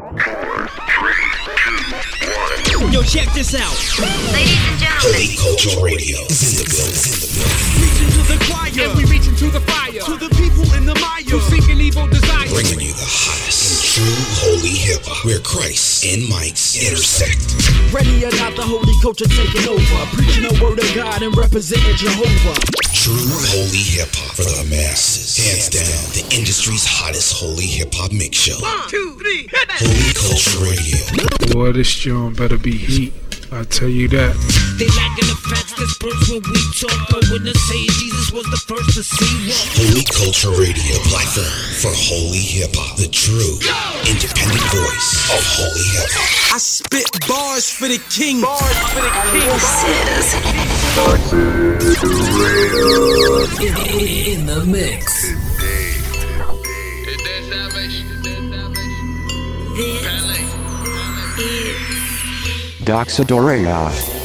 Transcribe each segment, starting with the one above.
four, three. Yo, check this out. Ladies and gentlemen, Holy Culture Radio is in the building. In the building. Reaching to the choir. And we reach into the fire. to the people in the mire. Who seeking evil desires. Bringing you the hottest in true holy hip hop, where Christ and mics intersect. Ready or not, the holy culture taking over. Preaching the word of God and representing Jehovah. True holy hip hop for the masses. Hands down, the industry's hottest holy hip hop mix show. Two, three, hit that. Holy Culture Radio. Boy, this joint better be heat. I tell you that. They lacking the facts that spurts when we talk. Go in the say Jesus was the first to see what. Holy Culture Radio, the platform for holy hip hop, the true independent voice of holy hip hop. I spit bars for the king. In the mix. Is that salvation? Is that salvation? Doxadorea. I'm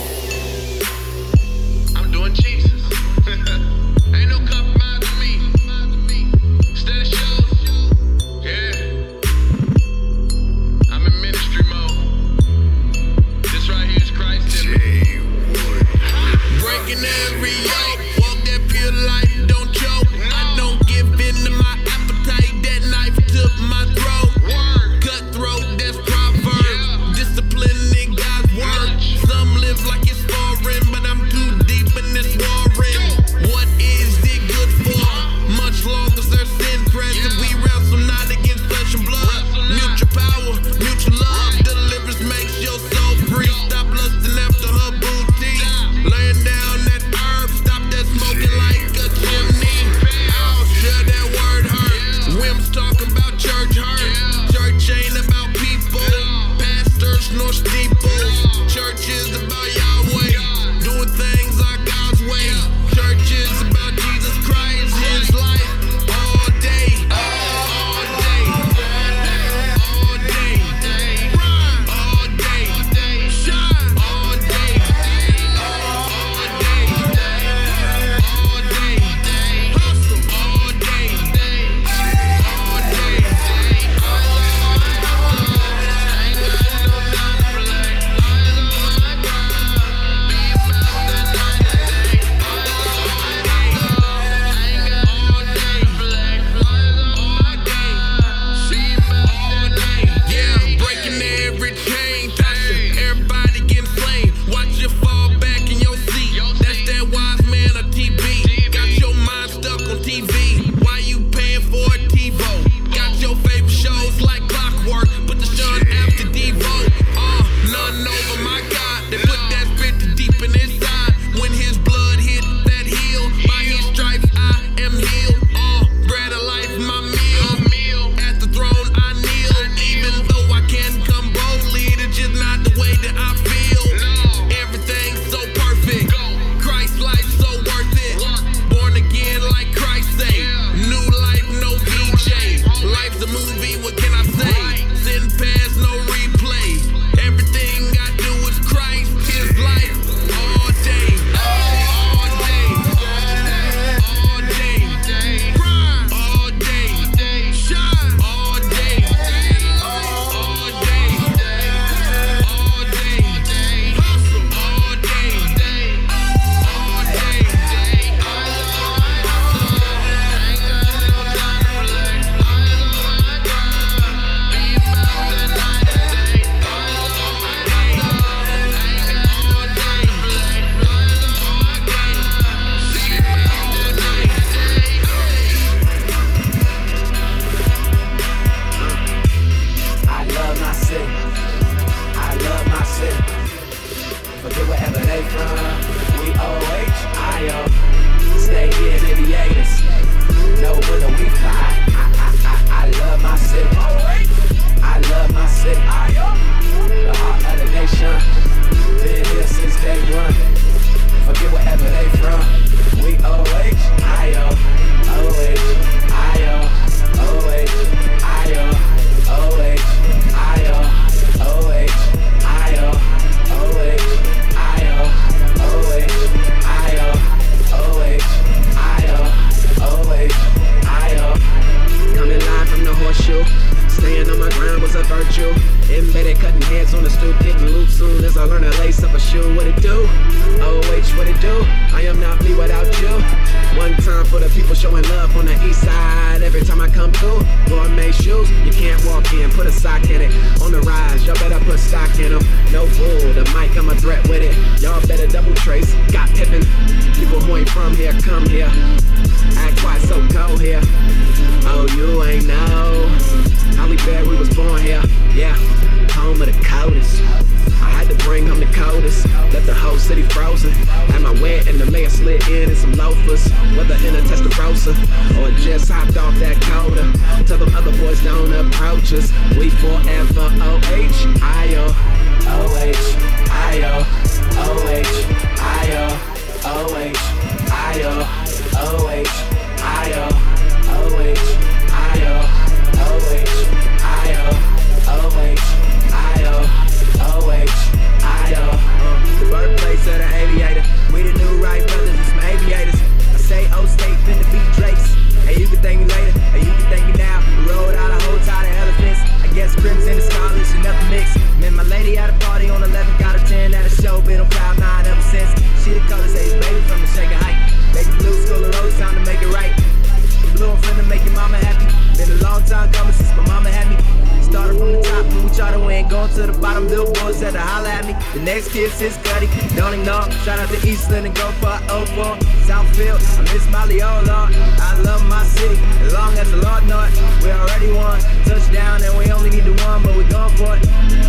that's a large knot. We already won. Touchdown, and we only need the one, but we going for it.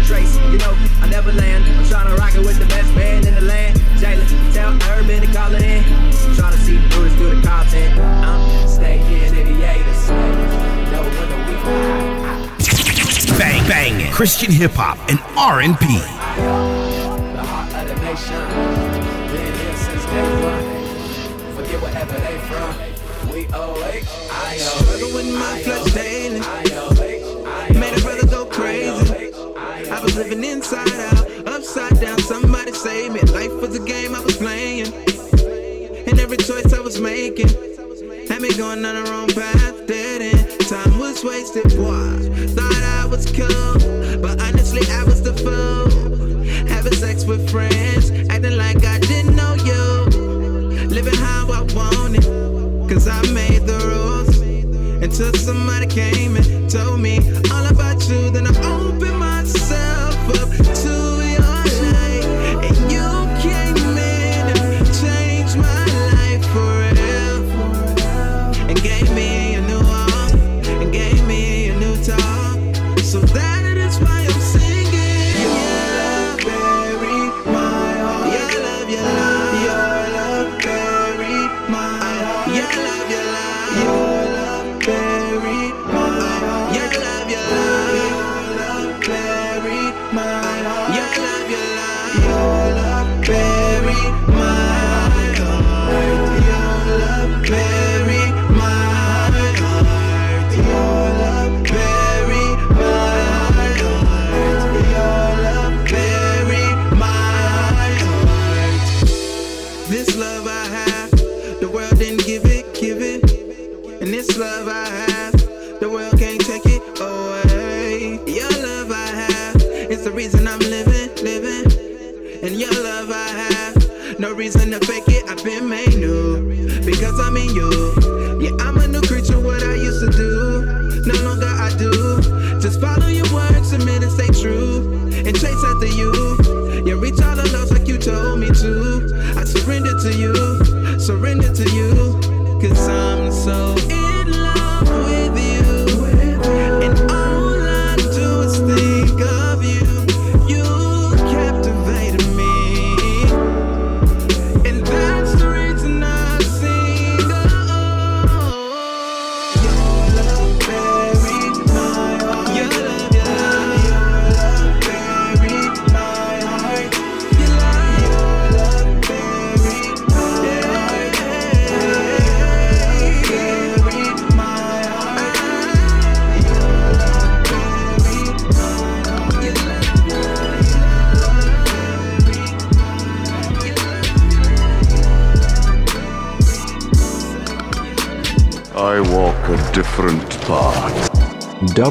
Trace, you know, I never land. I'm trying to rock it with the best man in the land. Jalen, tell Urban to call it in. I'm trying to see Bruce through the content. I'm staying in the 80s. Bang, bang, Christian hip hop and R&B. Forget wherever they from. I struggle with my flesh daily. Made a brother go crazy. I was living inside out, upside down. Somebody save me. Life was a game I was playing, and every choice I was making had me going on the wrong path. Dead end. Time was wasted. Boy, thought I was cool, but honestly I was the fool. Having sex with friends, acting like I didn't know you, living how I wanted. Cause I made the rules. Until somebody came and told me all about you, then I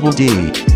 Double D.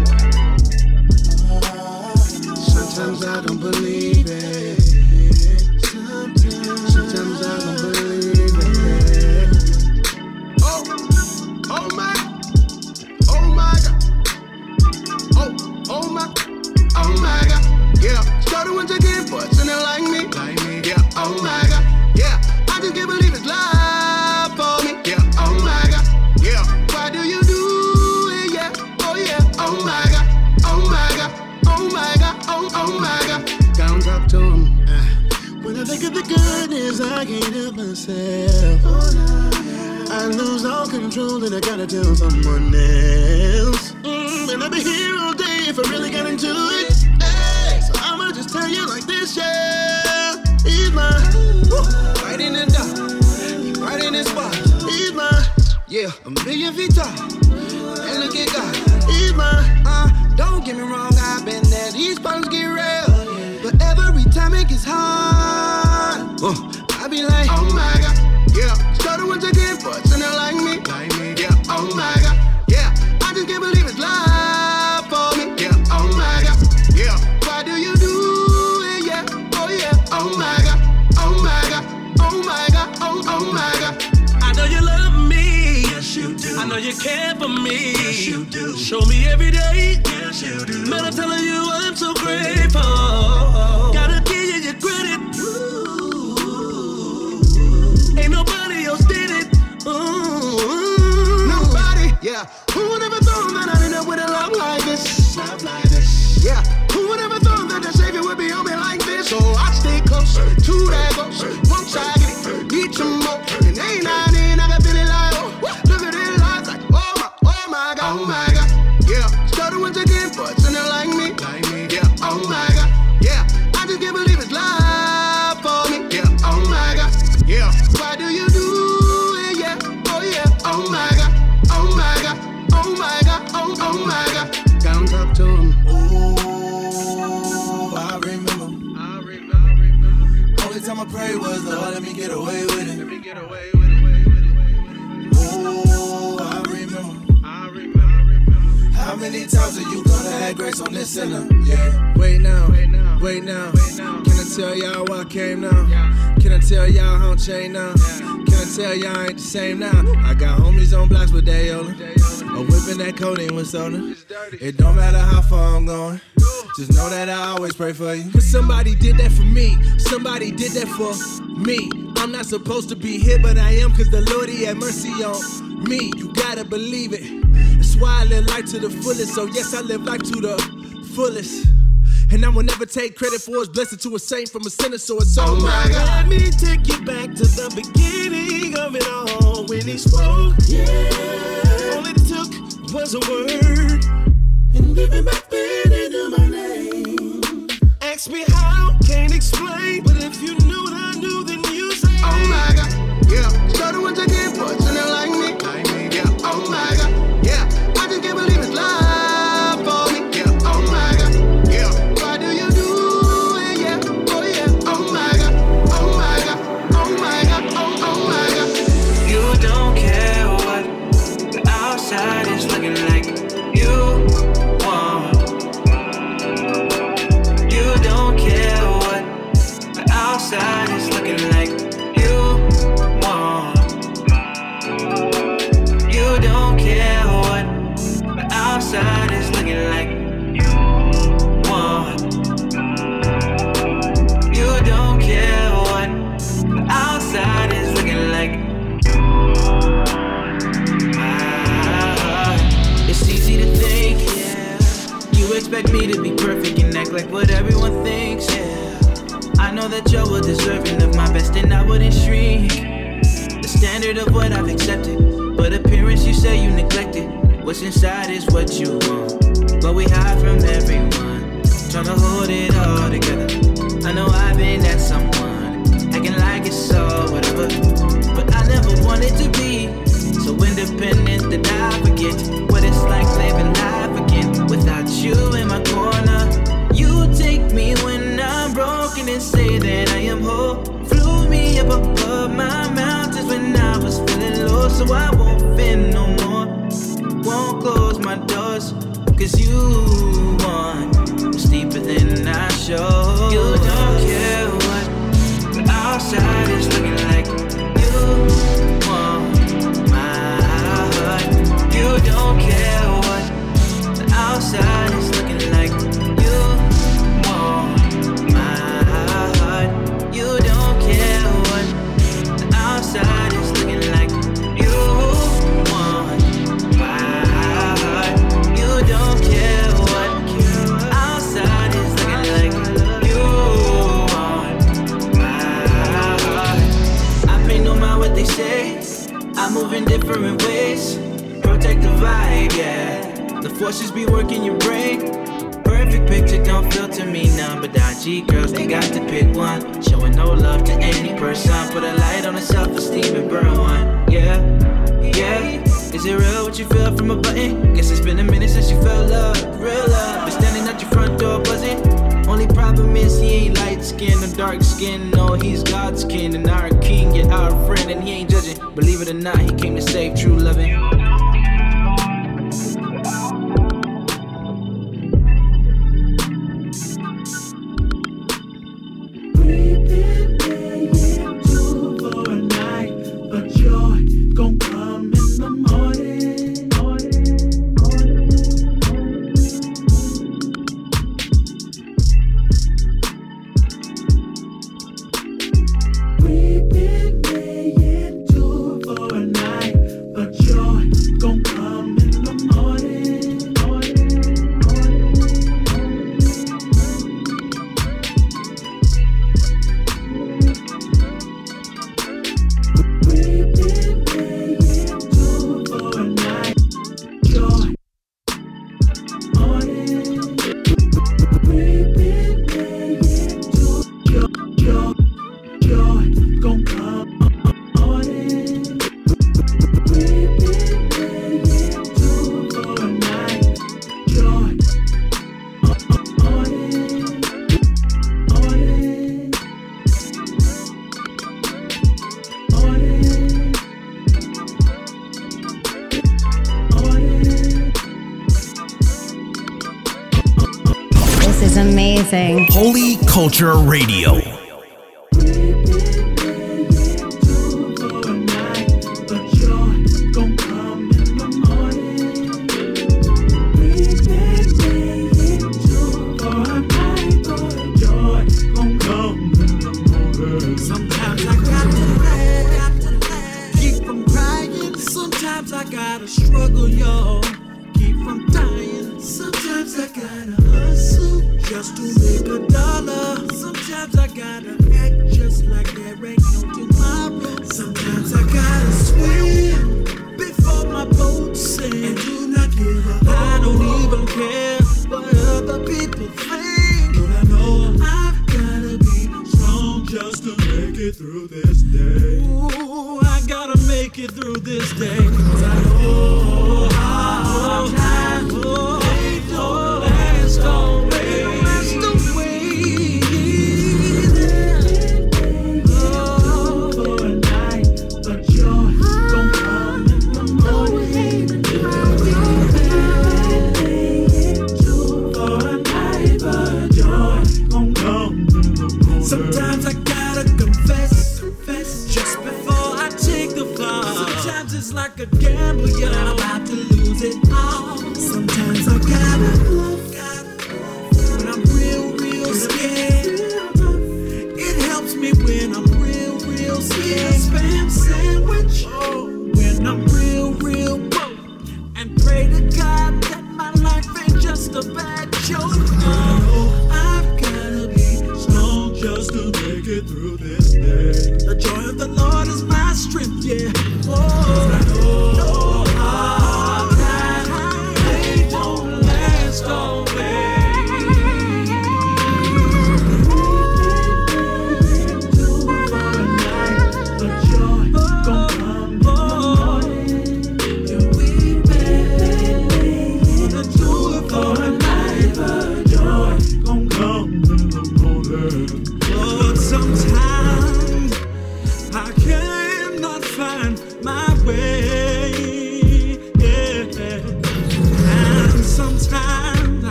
tell y'all I'm changed now? Can I tell y'all I ain't the same now? I got homies on blocks with Dayola. A whipping that codeine with soda. It don't matter how far I'm going. Just know that I always pray for you. Cause somebody did that for me. Somebody did that for me. I'm not supposed to be here, but I am cause the Lord he had mercy on me. You gotta believe it. That's why I live life to the fullest. So yes, I live life to the fullest. And I will never take credit for his blessing to a saint from a sinner, so it's all Oh my. God. Let me take you back to the beginning of it all when he spoke. Yeah. All it took was a word. And giving back pain into my name. Ask me how, can't explain. But if you knew what I knew, then you say. Oh my God. Yeah. Started once Standard of what I've accepted, but appearance you say you neglected. What's inside is what you want, but we hide from everyone. Trying to hold it all together. I know I've been that someone, acting like it's so whatever, but I never wanted to be so independent that I forget what it's like living life again without you in my corner. You take me when I'm broken and say that I am whole. Flew me up above my was feeling so I won't fear no more. Won't close my doors, cause you want what's deeper than I show. You don't care what the outside is looking like. You want my heart. You don't care what the outside is they say. I'm moving different ways. Protect the vibe, yeah. The forces be working your brain. Perfect picture don't filter me none, but dodgy girls they got to pick one. Showing no love to any person. Put a light on the self-esteem and burn one, yeah, yeah. Is it real what you feel from a button? Guess it's been a minute since you felt love, real love. Been standing at your front door buzzing. Problem is he ain't light skinned or dark skinned. No, he's God's king and our king, yet our friend, and he ain't judging. Believe it or not, he came to save true loving. I gotta struggle, y'all. Keep from crying, sometimes I gotta struggle, yo. Keep from dying. Sometimes I gotta just to make a dollar. Sometimes I gotta act just like there ain't no tomorrow. Sometimes I gotta swim before my boat sinks and do not give up. I don't even care what other people think. But I know I've gotta be strong just to make it through this day. Ooh, I gotta make it through this day. 'Cause I know how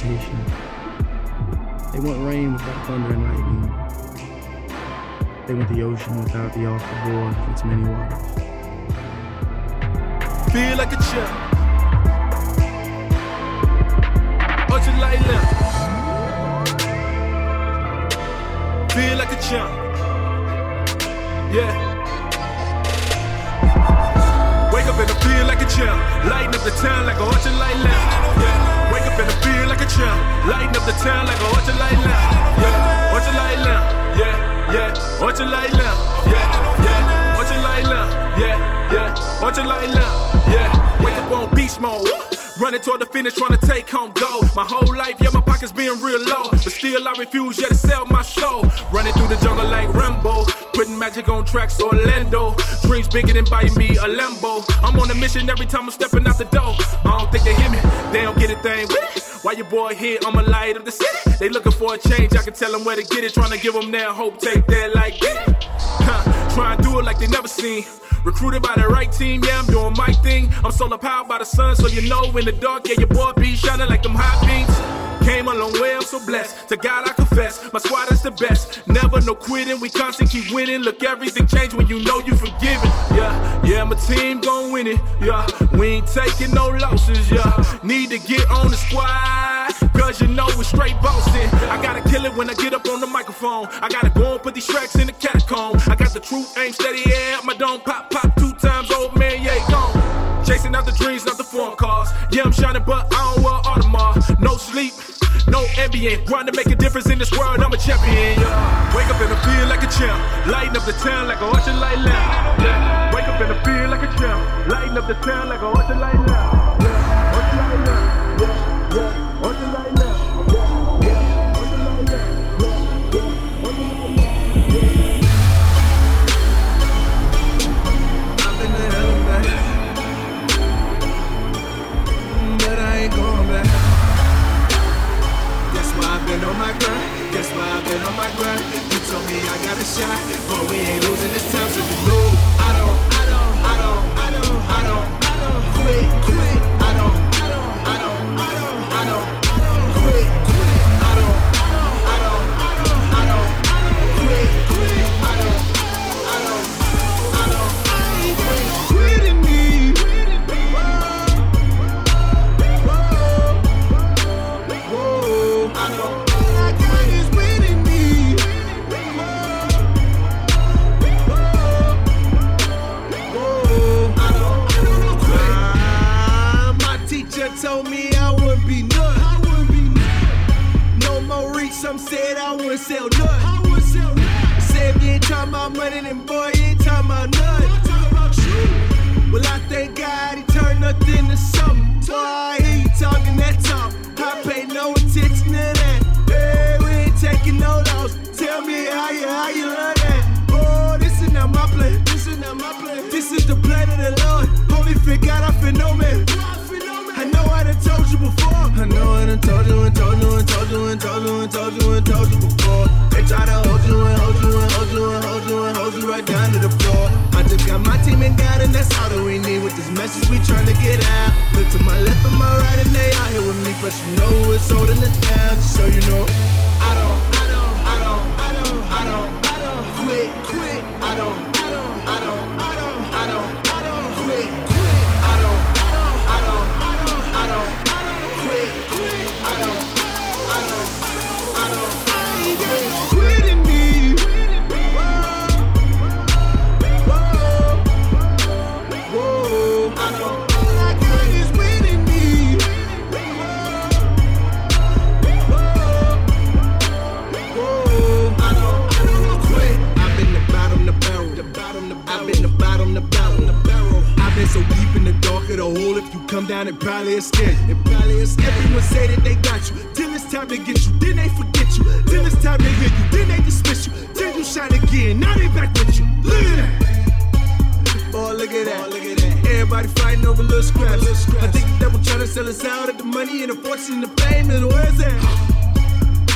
sensation. They want rain without thunder and lightning. They want the ocean without the awful roar of its many waters. Feel like a chip. Punching like limp. Feel like a champ. Yeah. Wake up and the field like a champ. Lighting up the town like a orchard light lamp up in the field like a champ. Lighting up the town like a watch a light lamp. Yeah, watch a light lamp. Yeah, yeah, watch a light lamp. Yeah, yeah, watch a light lamp. Yeah, yeah, watch a light lamp. Yeah, wake up on beast mode. Running toward the finish, trying to take home gold. My whole life, yeah, my pockets being real low. But still, I refuse, yeah, to sell my soul. Running through the jungle like Rambo. Putting magic on tracks, Orlando. Dreams bigger than buying me a Lambo. I'm on a mission every time I'm stepping out the door. I don't think they hear me, they don't get a thing with it. Why your boy here? I'm a light of the city. They looking for a change, I can tell them where to get it. Trying to give them their hope, take that like get it. Huh. Try and do it like they never seen. Recruited by the right team, yeah, I'm doing my thing. I'm solar powered by the sun, so you know in the dark, yeah, your boy be shining like them hot beats. Came a long way, I'm so blessed. To God I confess, my squad is the best. Never no quitting, we constant keep winning. Look, everything changed when you know you forgiven. Yeah, yeah, my team gon' win it. Yeah, we ain't taking no losses. Yeah, need to get on the squad. Cause you know we're straight bossing. I gotta kill it when I get up on the microphone. I gotta go and put these tracks in the catacomb. I got the truth, aim steady, yeah, my dome pop, pop two times over. Chasing out the dreams, not the phone calls. Yeah, I'm shining, but I don't wear Audemars. No sleep, no ambient. Grind to make a difference in this world, I'm a champion. Yeah. Wake up in the field like a champ. Lighting up the town like a orchard light lamp. Yeah. Wake up in the field like a champ. Lighting up the town like a orchard light lamp. On my grind. You told me I got a shot, but we ain't losing this time, so you know I don't, sell none. I wouldn't sell none. If you ain't talking about money, then boy, you ain't talking about none. I'm talking about you. Well, I thank God he turned nothing to something. So I hear you talking that talk. I pay no attention to that. Hey, we ain't taking no loss. Tell me how you, how you learn that. Oh, this is not my plan. This is not my plan. This is the plan of the Lord. Only fear God, I fear no man. I know I done told you before. I know I done told you and told you and told you and told you and told you and told you before. And and that's all that we need with this message we trying to get out. Look to my left and my right and they out here with me, but you know it's holding it down. Just so you know, I don't, I don't, I don't, I don't, I don't, I don't quit, quit. I don't, the of the hole. If you come down, it probably escape. It probably. Everyone say that they got you. Till it's time to get you, then they forget you. Till it's time to hear you, then they dismiss you. Till you shine again, now they back with you. Look at that. Boy, look at that. look at that. Everybody fighting over little scraps. I think the devil trying to sell us out at the money and the fortune and the fame. And where's that?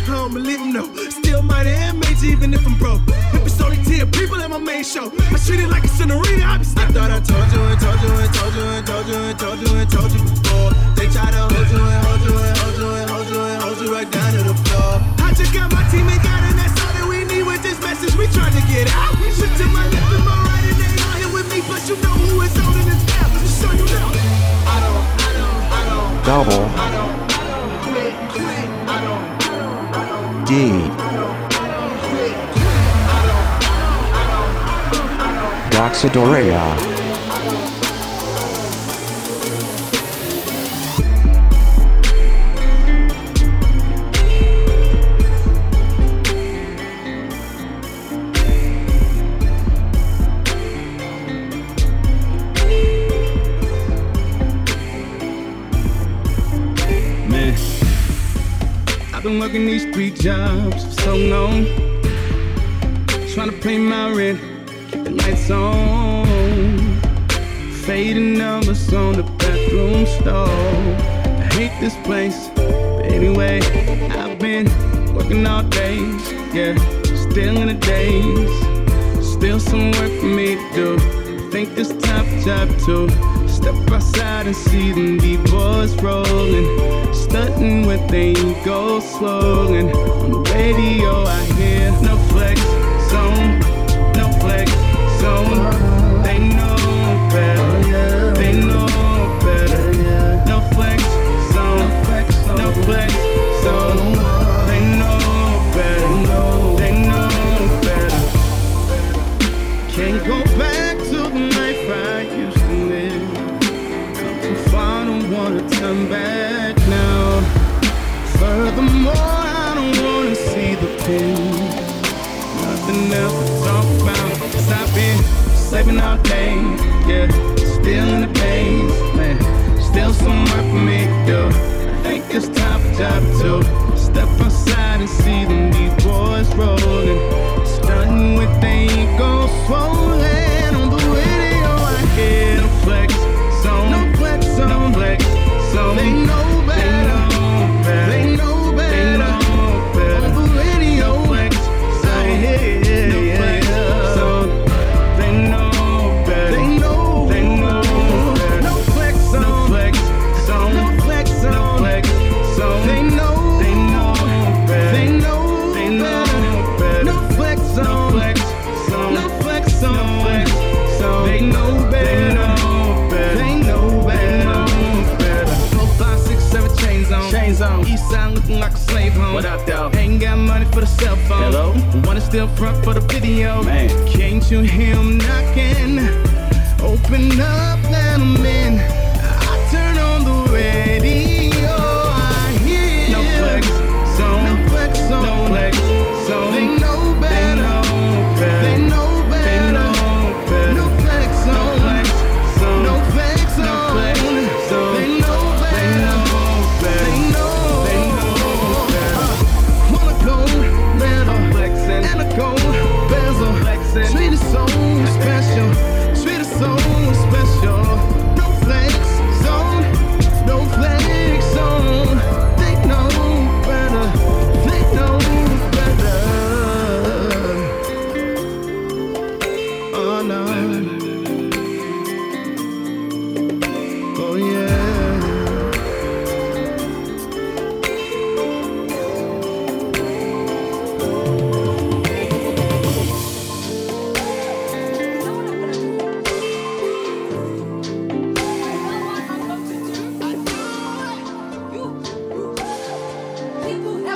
I don't him, no. Still mighty inmates, even if I'm broke. If it's only 10 people at my main show, I treat it like it's an. I, be I thought I told you and told you and told you and told you and told you and told you before. They try to hold you and hold you and hold you and hold you and hold you right down to the floor. I just got my team and got and that's all that we need with this message we trying to get out. Look to my left and my right and they all here with me, but you know who is holding this down. Just so you know. I don't, I don't, I don't, Double I don't, I don't quit, quit. I don't. D. Doxadorea. been working these three jobs for so long. Trying to pay my rent, keep the lights on. Fading numbers on the bathroom stall. I hate this place, but anyway, I've been working all days. Yeah, still in the days. Still some work for me to do. Think this top job too Step aside and see them b-boys rolling. Stunting when they go slow. On the radio, I hear no flex.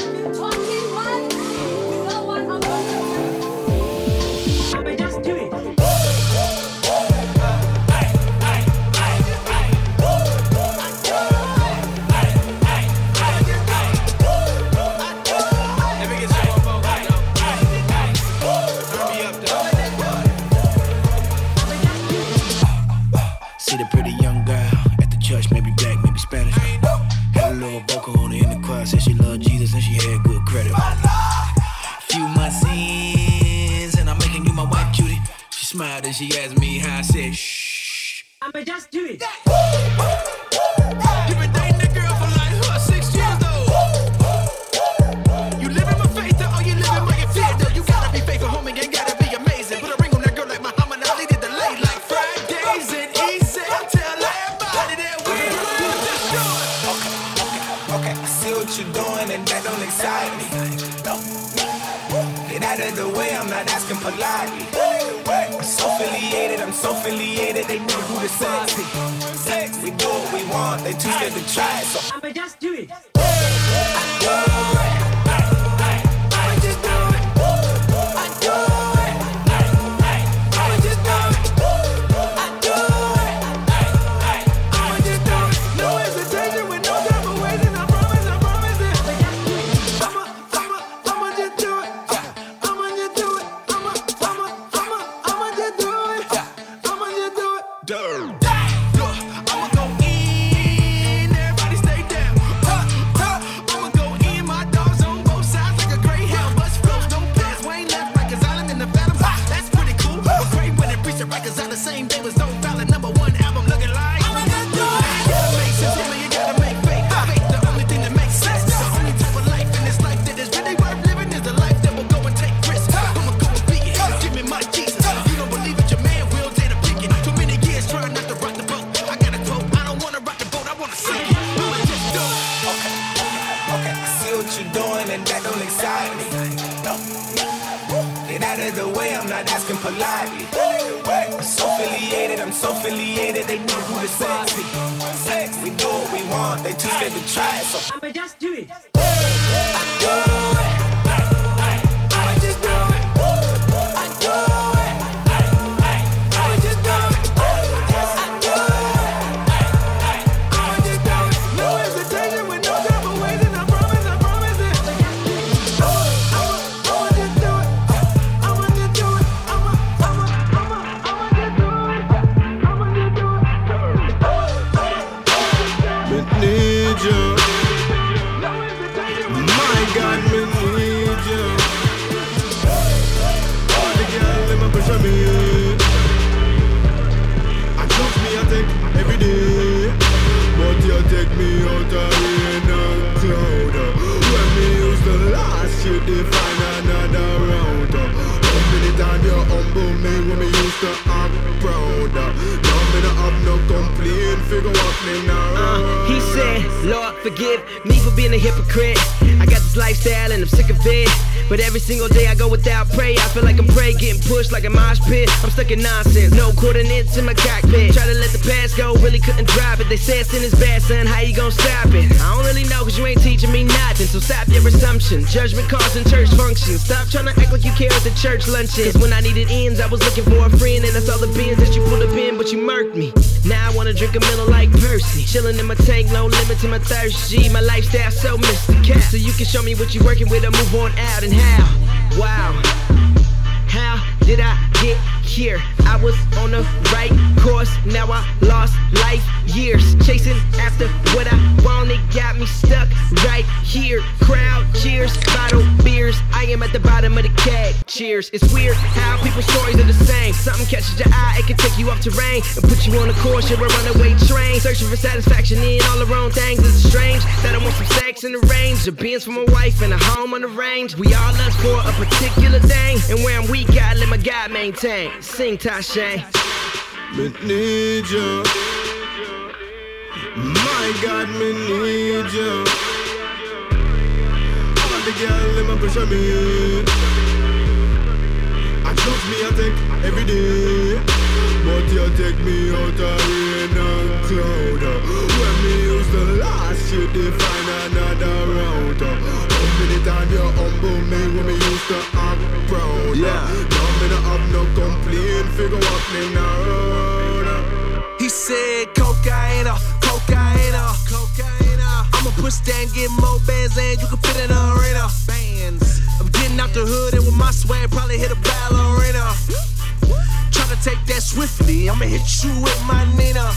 have what you're doing, and that don't excite me. No. Get out of the way, I'm not asking politely. I'm so affiliated, I'm so affiliated, they know who to sexy. We do what we want, they too scared to try it, so I'ma just do it. I do. Forgive me for being a hypocrite. I got this lifestyle and I'm sick of it. But every single day I go without prayer. I feel like I'm prey getting pushed like a mosh pit. I'm stuck in nonsense, no coordinates in my cockpit. Try to let the past go, really couldn't drive it. They said sin is bad, son, how you gonna stop it? I don't really know cause you ain't teaching me nothing. So stop your assumption. Judgment calls in church functions. Stop trying to act like you care at the church luncheon. Cause when I needed ends, I was looking for a friend. And I saw the bins that you pulled up in, but you murked me. Now I wanna drink a Miller like Percy. Chillin' in my tank, no limit to my thirst. G, my lifestyle so mystical. So you can show me what you working with or move on out and how. Wow. Did I get here? I was on the right course, now I lost life years. Chasing after what I want, it got me stuck right here. Crowd cheers, bottle beers. I am at the bottom of the keg. Cheers. It's weird how people's stories are the same. Something catches your eye, it can take you off terrain and put you on a course. You're a runaway train, searching for satisfaction in all the wrong things. Is strange want some sex in the range? The beans for my wife and a home on the range. We all lust for a particular thing, and where I'm weak, I let my God maintain. Sing Tasha. Me need you. My God, me need you. All the girls them a pressure me. I trust me, I take every day. But you take me out of rain and cloud. When the last they find another route. How many times you humble me when me used to act proud? Yeah. Now me not have no complaint, figure what me now. He said cocaine, cocaine, cocaine. I'ma push that and get more bands and you can fit in the arena. Bands. I'm getting out the hood and with my swag probably hit a ballerina. Tryna take that swiftly, I'ma hit you with my Nina.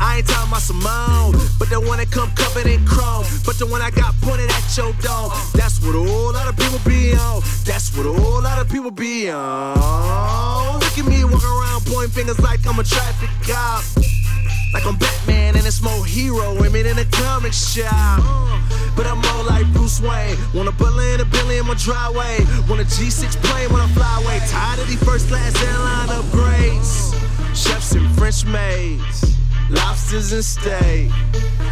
I ain't talking about Simone, but the one that come covered in chrome. But the one I got pointed at your dome. That's what a whole lot of people be on. That's what a whole lot of people be on. Look at me walking around pointing fingers like I'm a traffic cop. Like I'm Batman and it's more hero in a comic shop. But I'm more like Bruce Wayne. Want a billion, a billion in my driveway. Want a G6 plane when I fly away. Tired of these first class airline upgrades. Chefs and French maids. Lobsters and steak.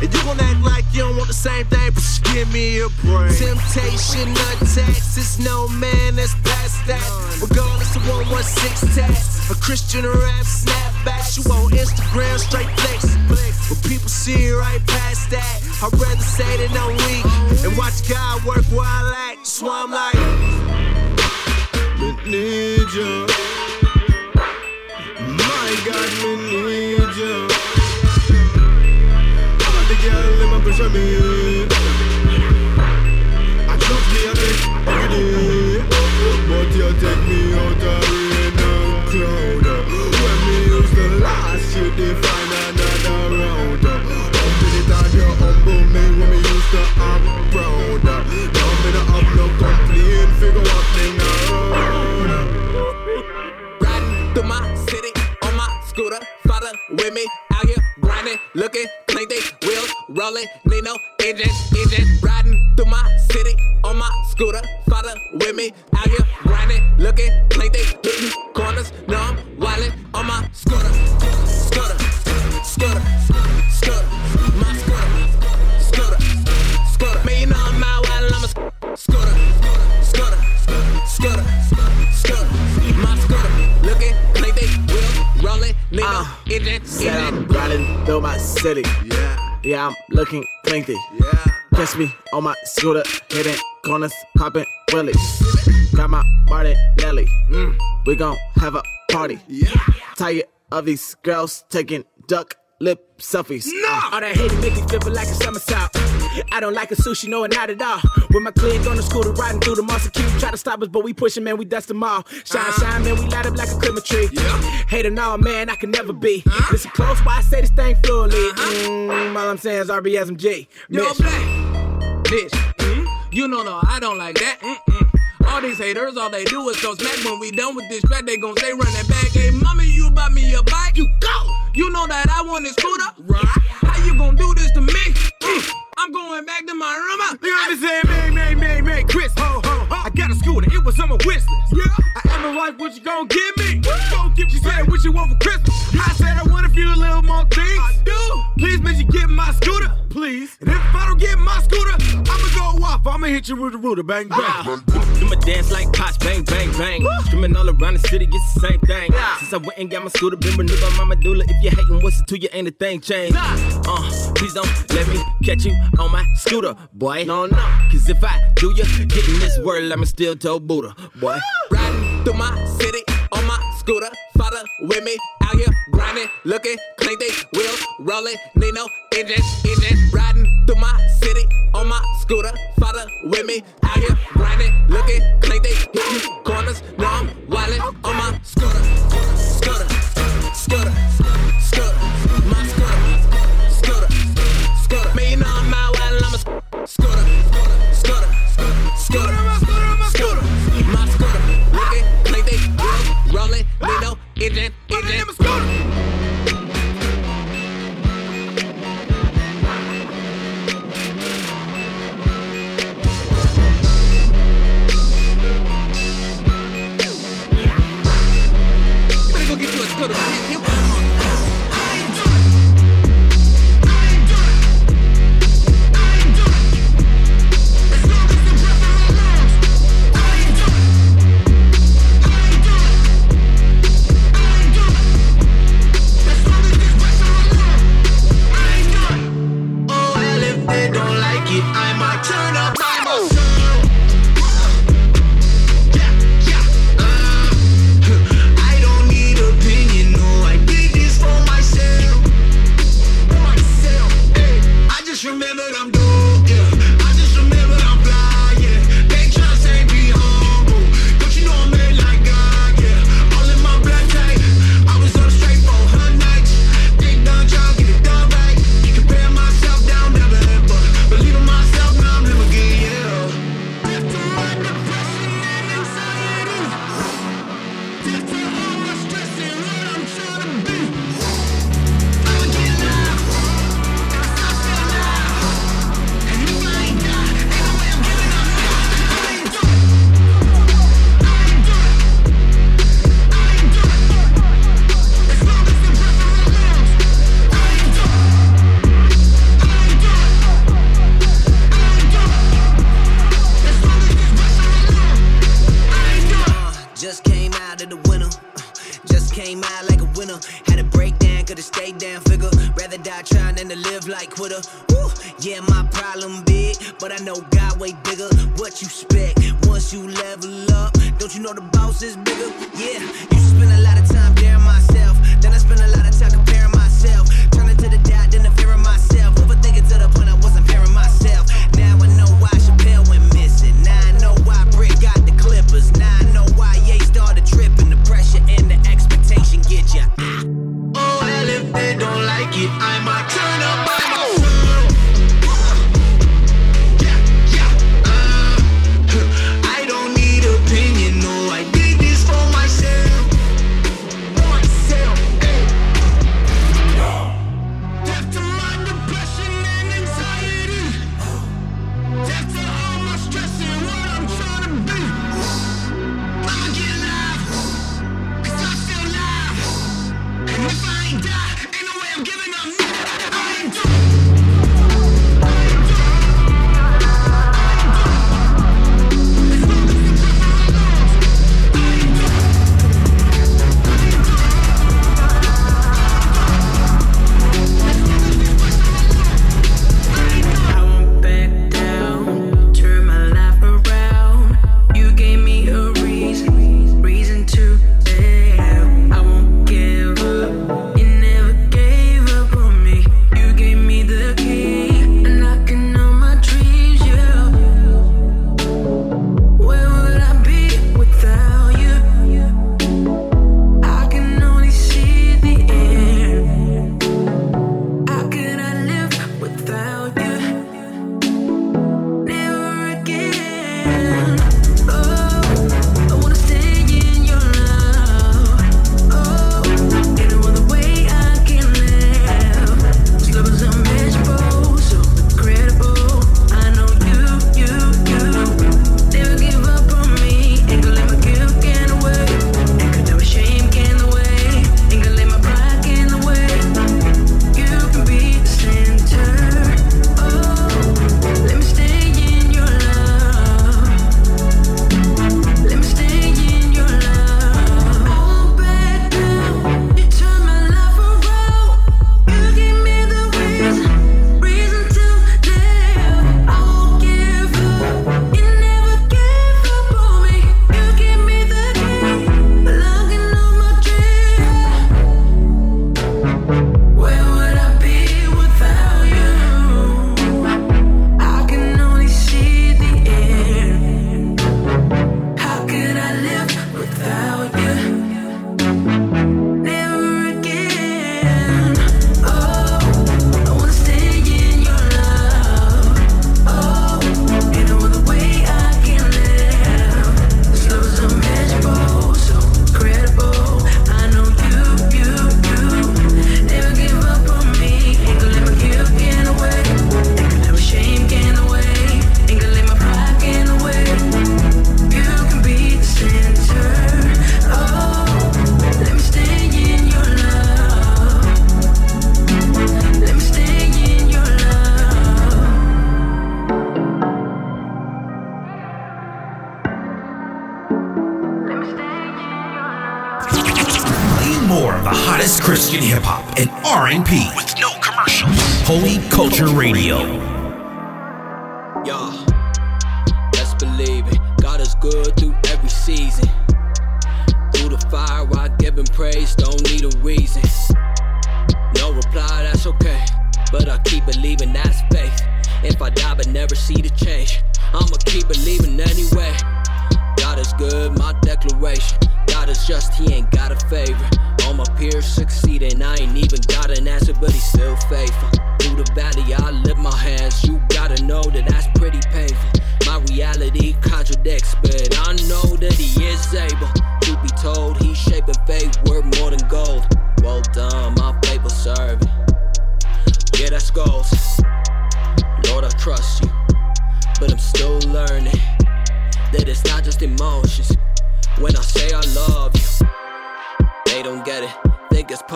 And you gon' act like you don't want the same thing, but just give me a break. Temptation attacks, it's no man that's past that. Regardless of 116 tax, a Christian rap snapback. You on Instagram, straight flex. But people see right past that. I'd rather say that I'm weak and watch God work while I act. So I'm like, need you. A me. Wheels rolling. Need no engine, engine. Riding through my city on my scooter. Lengthy. Yeah. Catch me on my scooter, hitting corners, popping willies. Got my Martinelli. Mm, we gon' have a party. Yeah. Tired of these girls taking duck lip selfies. Uh, All that hate make me feel like a summer south. I don't like a sushi, no, not at all. With my clique on the scooter, riding through the monster queue. Try to stop us, but we pushing, man, we dust them all. Shine, shine, man, we light up like a Christmas tree. Hate and all, man, I can never be. Listen close, why I say this thing fluently. Mm, all I'm saying is RBSMG. Yo. Black. Bitch. mm, You know, no, I don't like that. Mm-mm. All these haters, all they do is go smack. When we done with this track, they gon' say run that back. Hey, mama, you buy me a bike? You go. You know that I want this scooter? Right. How you gon' do this to me? Mm. I'm going back to my room. You know what I'm saying? Man, man, man, man, Chris, ho, ho, ho. I got a scooter, it was on my wish list. Yeah. I asked my wife, what you gonna give me? You gonna give? She said, what you want for Christmas? I said, I want a few little more things. I do. Please, man, you get my scooter, please. And if I don't get my scooter, I'ma go off. I'ma hit you with the rooter, bang, bang. I'ma dance like pots, bang, bang, bang. Streaming all around the city, it's the same thing. Since I went and got my scooter, been renewed by my medulla. If you hating, what's it to you? Ain't a thing changed. Uh, please don't let me catch you on my scooter, boy. No, no. Cause if I do you, get in this world, I'ma still toe Buddha, boy. Riding through my city on my scooter. Father with me out here grinding, looking, clean they wheels, rolling, need no engine, engine. Riding through my city on my scooter. Father with me out here grinding, looking, clean they hitting corners. Now I'm wildin' down, figure. Rather die trying than to live like quitter. Woo, yeah, my problem big, but I know God way bigger. What you expect once you level up? Don't you know the boss is bigger? Yeah, you spend a lot of time daring myself. Then I spend a lot of time comparing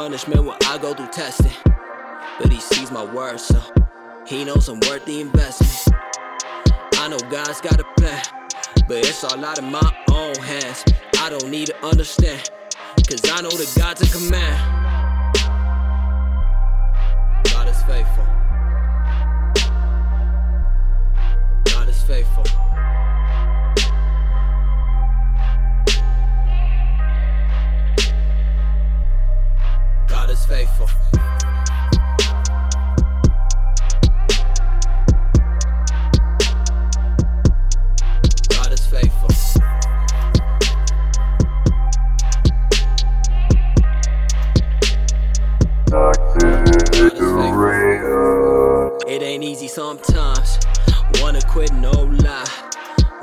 punishment when I go through testing. But he sees my worth, so he knows I'm worth the investment. I know God's got a plan, but it's all out of my own hands. I don't need to understand, cause I know that God's in command. God is faithful. God is faithful. God is faithful. God is faithful. It ain't easy sometimes. Wanna quit, no lie.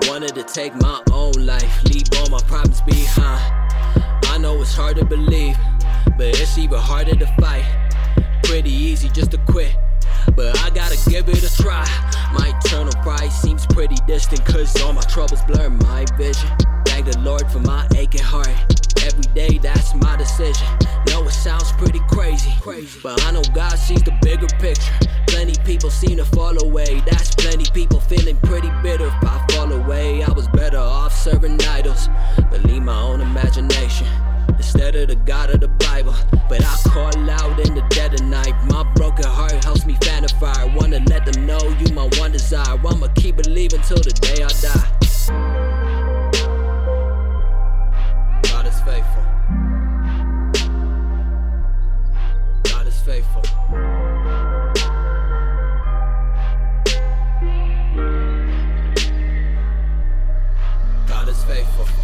Wanted to take my own life, leave all my problems behind. I know it's hard to believe, but it's even harder to fight. Pretty easy just to quit, but I gotta give it a try. My eternal price seems pretty distant, cause all my troubles blur my vision. Thank the Lord for my aching heart. Every day, that's my decision. Know it sounds pretty crazy, but I know God sees the bigger picture. Plenty people seem to fall away. That's plenty people feeling pretty bitter. If I fall away, I was better off serving idols. Believe my own imagination instead of the God of the Bible. But I call out in the dead of night. My broken heart helps me fan the fire. Wanna let them know you my one desire. I'ma keep believing till the day I die. God is faithful. God is faithful. God is faithful.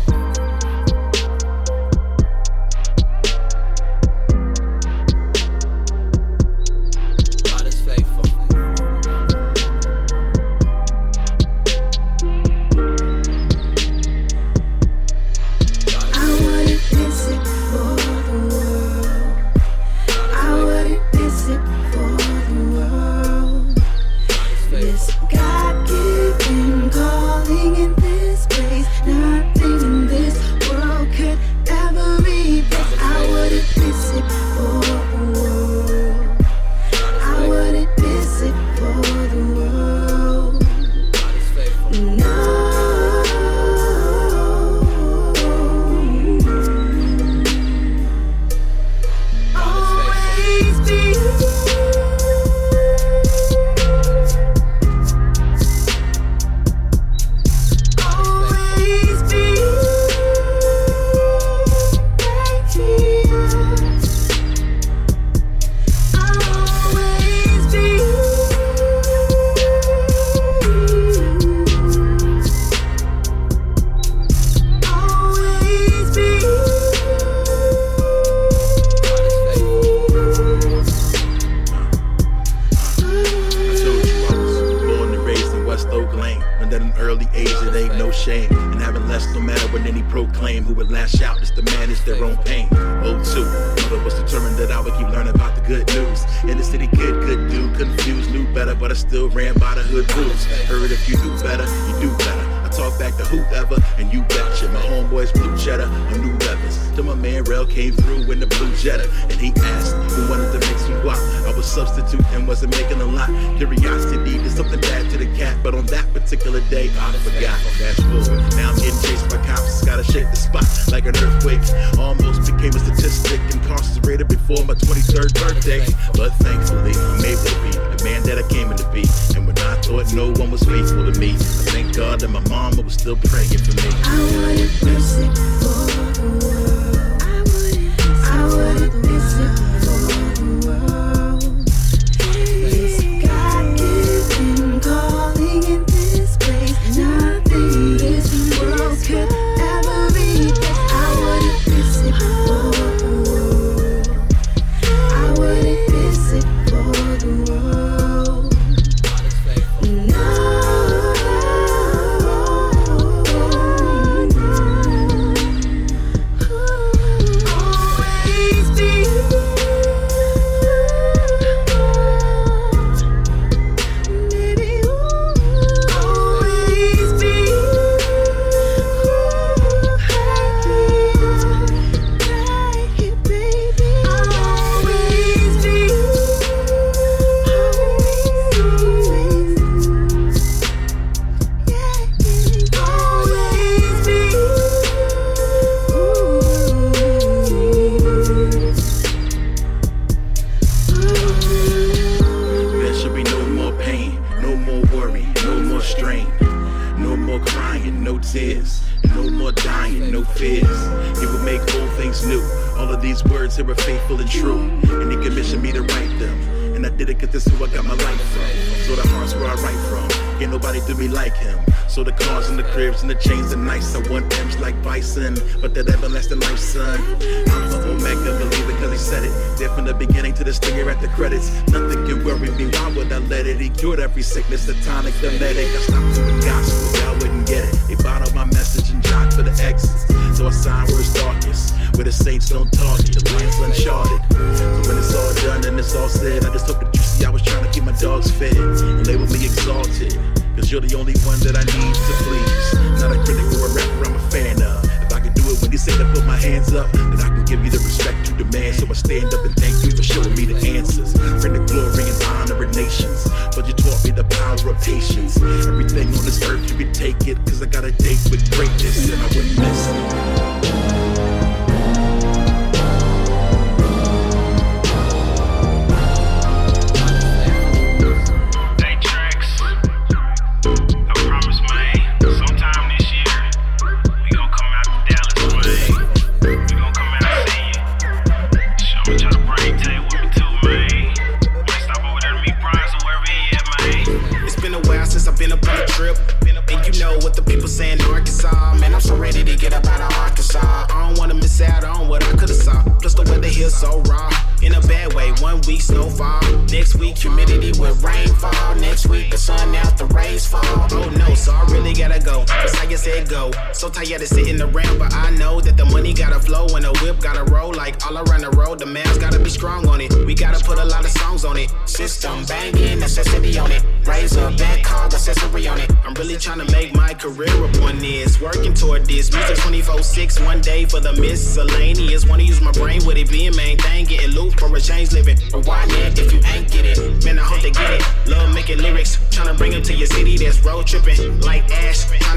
Tired of sitting around, but I know that the money gotta flow and the whip gotta roll. Like all around the road, the man's gotta be strong on it. We gotta put a lot of songs on it. System banging, necessity on it. Raise a back call, accessory on it. I'm really trying to make my career upon this. Working toward this. Music 24 6, one day for the miscellaneous. Wanna use my brain with it being main thing. Getting loose for a change living. Rewind it if you ain't get it. Man, I hope they get it. Love making lyrics. Tryna bring them to your city that's road tripping. Like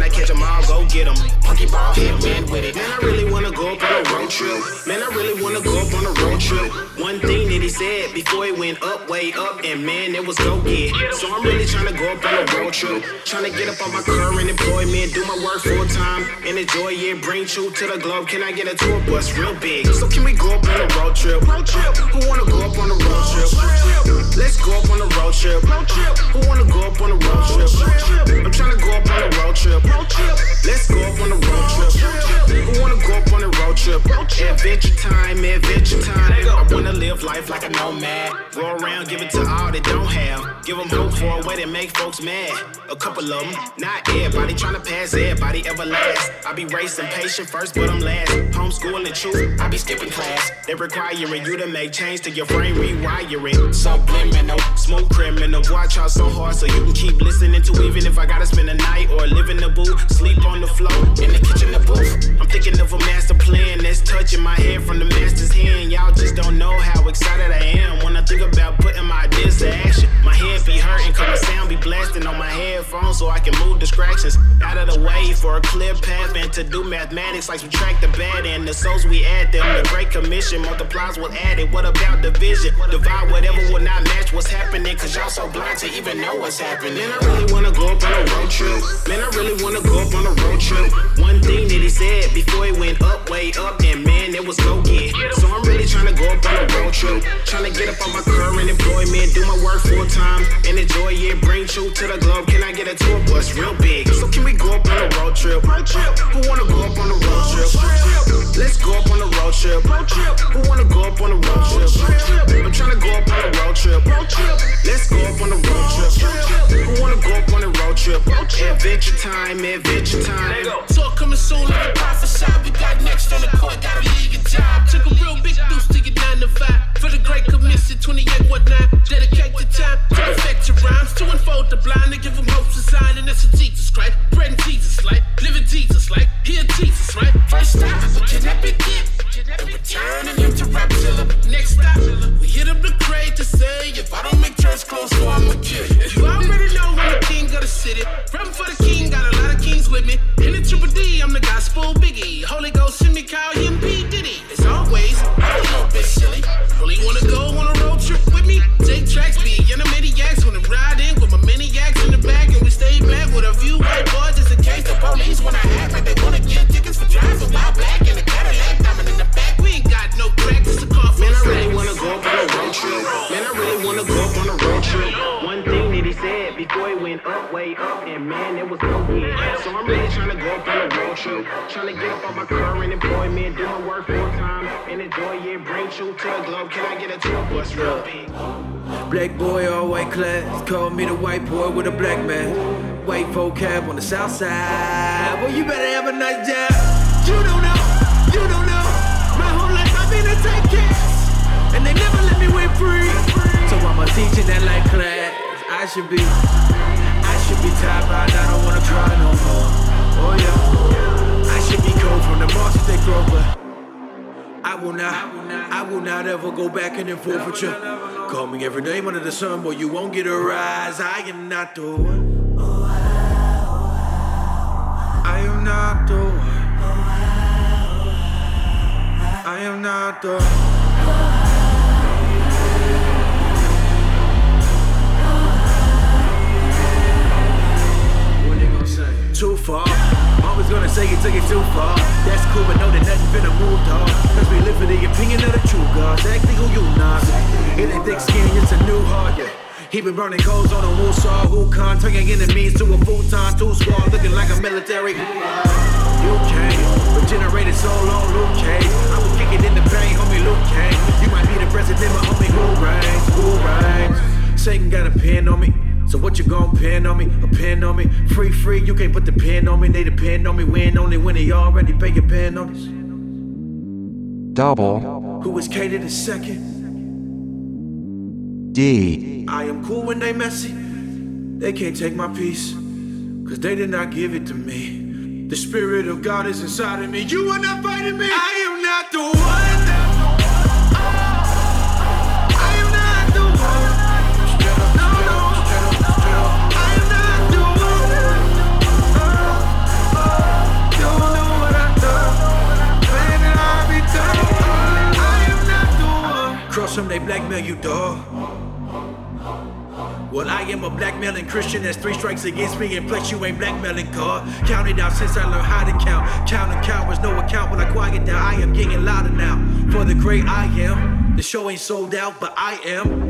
Ash, tryna catch them all, go get them. Punky ball head man with it. Man, I really wanna go up on a road trip. Man, I really wanna go up on a road trip. One thing that he said before he went up, way up, and man, it was go get. So I'm really tryna go up on a road trip. Tryna get up on my current employment, do my work full time, and enjoy it. Bring truth to the globe. Can I get a tour bus real big? So can we go up on a road trip? Road trip. Who wanna go up on a road trip? Let's go up on a road trip. Road trip. Who wanna go up on a road trip? I'm tryna go up on a road trip. Let's go up on a road trip. Who wanna go up on road trip? Adventure time, adventure time. I wanna live life like a nomad. Go around, give it to all that don't have. Give them hope for a way that make folks mad. A couple of them, not everybody tryna pass everybody ever last. I be racing patient first, but I'm last. Homeschooling truth, I be skipping class. They requiring you to make change to your brain, rewire it. Subliminal, smooth criminal. I try so hard so you can keep listening to even if I gotta spend a night or live in the sleep on the floor, in the kitchen, the booth. I'm thinking of a master plan that's touching my head from the master's hand. Y'all just don't know how excited I am when I think about putting my ideas to action. My head be hurting cause my sound be blasting on my headphones so I can move distractions out of the way for a clear path and to do mathematics like subtract the bad and the souls we add them. The Great Commission multiplies what added. What about division? Divide whatever will not match what's happening, cause y'all so blind to even know what's happening. Man, I really wanna go up on a road trip. Man, I really wanna go up on a road trip. One thing that he said before he went up, way up, and man, it was go get. So I'm really trying to go up on a road trip. Trying to get up on my current employment, do my work full time, and enjoy it. Bring truth to the globe. Can I get a tour bus real big? So can we go up on a road trip? Who wanna go up on a road trip? Let's go up on a road trip. Who wanna go up on a road trip? I'm trying to go up on a road trip. Let's go up on a road trip. Who wanna go up on a road trip? Adventure time, adventure time. Talk coming soon like a prophesy. We got next on the court, gotta leave your job. Took a real big deuce to 9 to 5. For the great commission, 28 what whatnot. Dedicate the time to perfect your rhymes. To unfold the blind and give them hope design. And that's a Jesus Christ. Bread and Jesus like. Living Jesus like. Here Jesus, right? First stop, can that be it? And returning him to Rapzilla. Next stop, we hit up the crate to say if I don't make church close, so I'ma kill you. You already know I'm the king of the city. Rapping for the king, got a lot of kings with me. In the triple D, I'm the gospel biggie. Holy Ghost, send me call him P. Diddy. As always, bit silly. Really wanna go on a road trip with me? Take tracks, be in the maniacs when I'm riding with my maniacs in the back, and we stay back with a few white boys just in case the police wanna act Trying to get up on my current employment, do my work full time, and enjoy it. Bring you to the globe. Can I get a tour bus real big? Black boy, all white class. Call me the white boy with a black man. White vocab on the south side. Well, you better have a nice job. You don't know, you don't know. My whole life I've been a take care. And they never let me win free. So I'm a teacher that like class. I should be, I should be top out. I don't wanna cry no more. Oh yeah. From the marches they grow, but I will not, I will not ever go back in and forfeiture. Call me every name under the sun, boy, you won't get a rise. I am not the one. I am not the one. I am not the say? Too far. Always gonna say you took it too far. That's cool, but know that nothing finna move, dog. Cause we live for the opinion of the true God. Exactly who you not. It ain't thick skin, it's a new heart, yeah. He been burning coals on a wool saw, who con, turning enemies to a futon, two squad, looking like a military. You came, but generated so long, Luke Cage. I was kicking in the pain, homie Luke Cage. You might be the president, but homie, who reigns? Who reigns? Satan got a pen on me. So what you gon' pin on me? A pin on me? Free, free, you can't put the pin on me. They depend on me, win only when they already pay your pen notice. double Who is catered the second? D I am cool when they messy. They can't take my peace, cause they did not give it to me. The spirit of God is inside of me. You are not fighting me. I am not the one. I They blackmail you, dog. Well, I am a blackmailing Christian. That's three strikes against me, and plus you ain't blackmailing God. Counted out since I learned how to count. Counting cowards, no account when I quiet down. I am getting louder now. For the great I am. The show ain't sold out, but I am.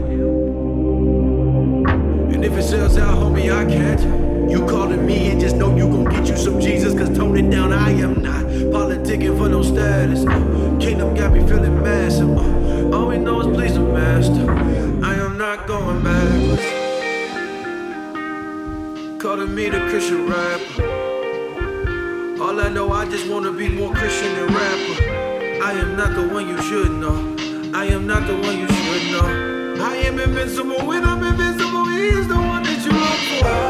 And if it sells out, homie, I can't. You calling me and just know you gon' get you some Jesus, cause tone it down, I am not politicking for no status. Kingdom got me feeling massive. Uh. All we know is please the master. I am not going back. Calling me the Christian rapper. All I know, I just wanna be more Christian than rapper. I am not the one you should know. I am not the one you should know. I am invincible when I'm invincible. He is the one that you look for.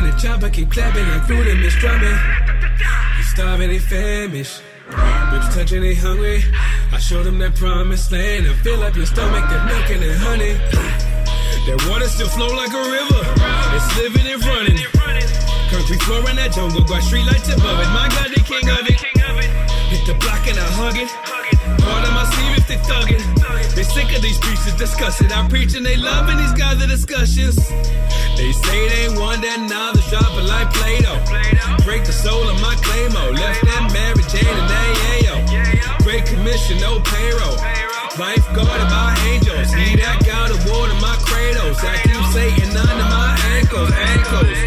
Contraband. The chopper keep clapping like through them is drumming. They starving, they famished. Ribs touching, they hungry. I show them that promised land and fill up your stomach, that milk and that honey. That water still flow like a river. It's living and running. Concrete floor in that jungle, got street lights above it. My God, the king of it. Hit the block and I hug it. They thug it. They sick of these preachers discussing. I'm preaching, they loving these guys' discussions. They say they want that knowledge, dropping like Play-Doh. Break the soul of my claimo. Left that Mary Jane and AAO. Great commission, no payroll. Lifeguarded by angels. He that got the water my cradles. I keep Satan under my ankles, ankles.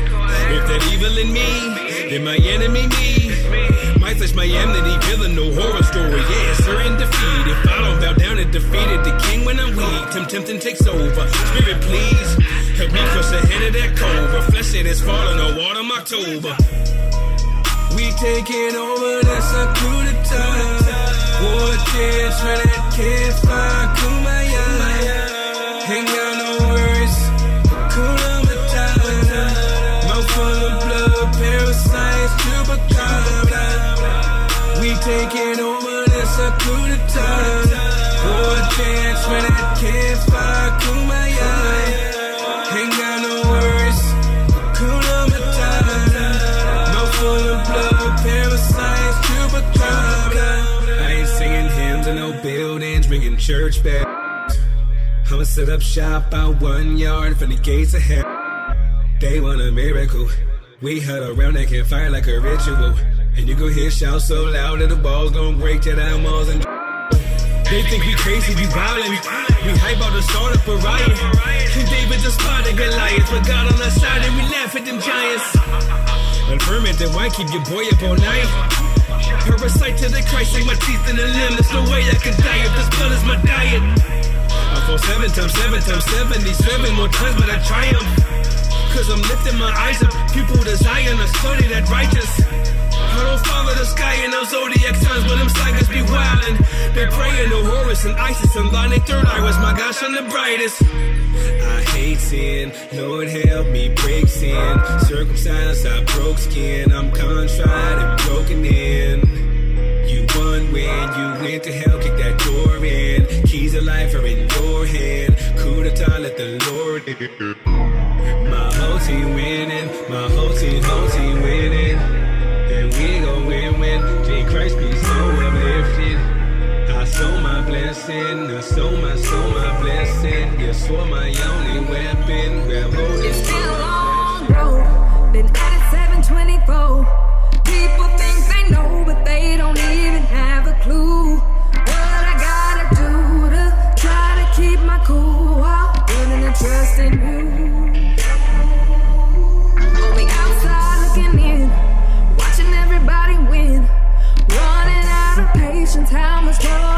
If that evil in me, then my enemy me. My my enmity, villain, no horror story. Yeah, certain defeat. If I don't bow down and defeated the king when I'm weak, Tim tempting takes over. Spirit, please help me crush the head of that cobra. Flesh it is falling, no autumn, October. We taking over, that's a coup d'etat. War chance for that campfire, kumbaya. Ain't got taking over, that's a coup d'etat. War chance for that campfire, kumbaya. Ain't got no worries, the time. Mouth full of blood, parasites, chupacabra. I ain't singing hymns in no buildings, ringing church bells. I'ma set up shop out one yard from the gates of hell. They want a miracle. We huddle around that campfire like a ritual. And you go hear shout so loud that the balls gon' break to the malls and they think we crazy, we violent. We hype out the start up a riot. King David just spotted Goliath, but God on our side and we laugh at them giants. Unfermented wine keep your boy up all night. Parasite to the Christ, ain't my teeth in the limb. There's no way I can die if this blood is my diet. I fall seven times, seven times, 77 more times, but I triumph. Cause I'm lifting my eyes up, people Zion, I study that righteous. I don't follow the sky in those zodiac signs, but them psychics be wildin'. They praying to Horus and Isis and their third eye was my gosh, I'm the brightest. I hate sin, Lord help me break sin. Circumcised, I broke skin, I'm contrite and broken in. You won when you went to hell, kick that door in. Keys of life are in your hand. Coup d'etat, let the Lord in. My whole team winning, my whole team, whole team winning. And we gon' win when J. Christ be so uplifted. I sow my blessing, I sow my, sow my blessing. You swore my only weapon. Grab hold of It's been a long road, been at it 724. People think they know, but they don't even have a clue. What I gotta do to try to keep my cool while learning to trust in you. Patience, how much more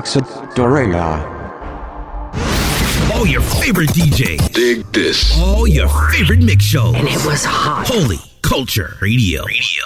Doxadorea. All your favorite DJs. Dig this. All your favorite mix shows. And it was hot. Holy Culture Radio. Radio.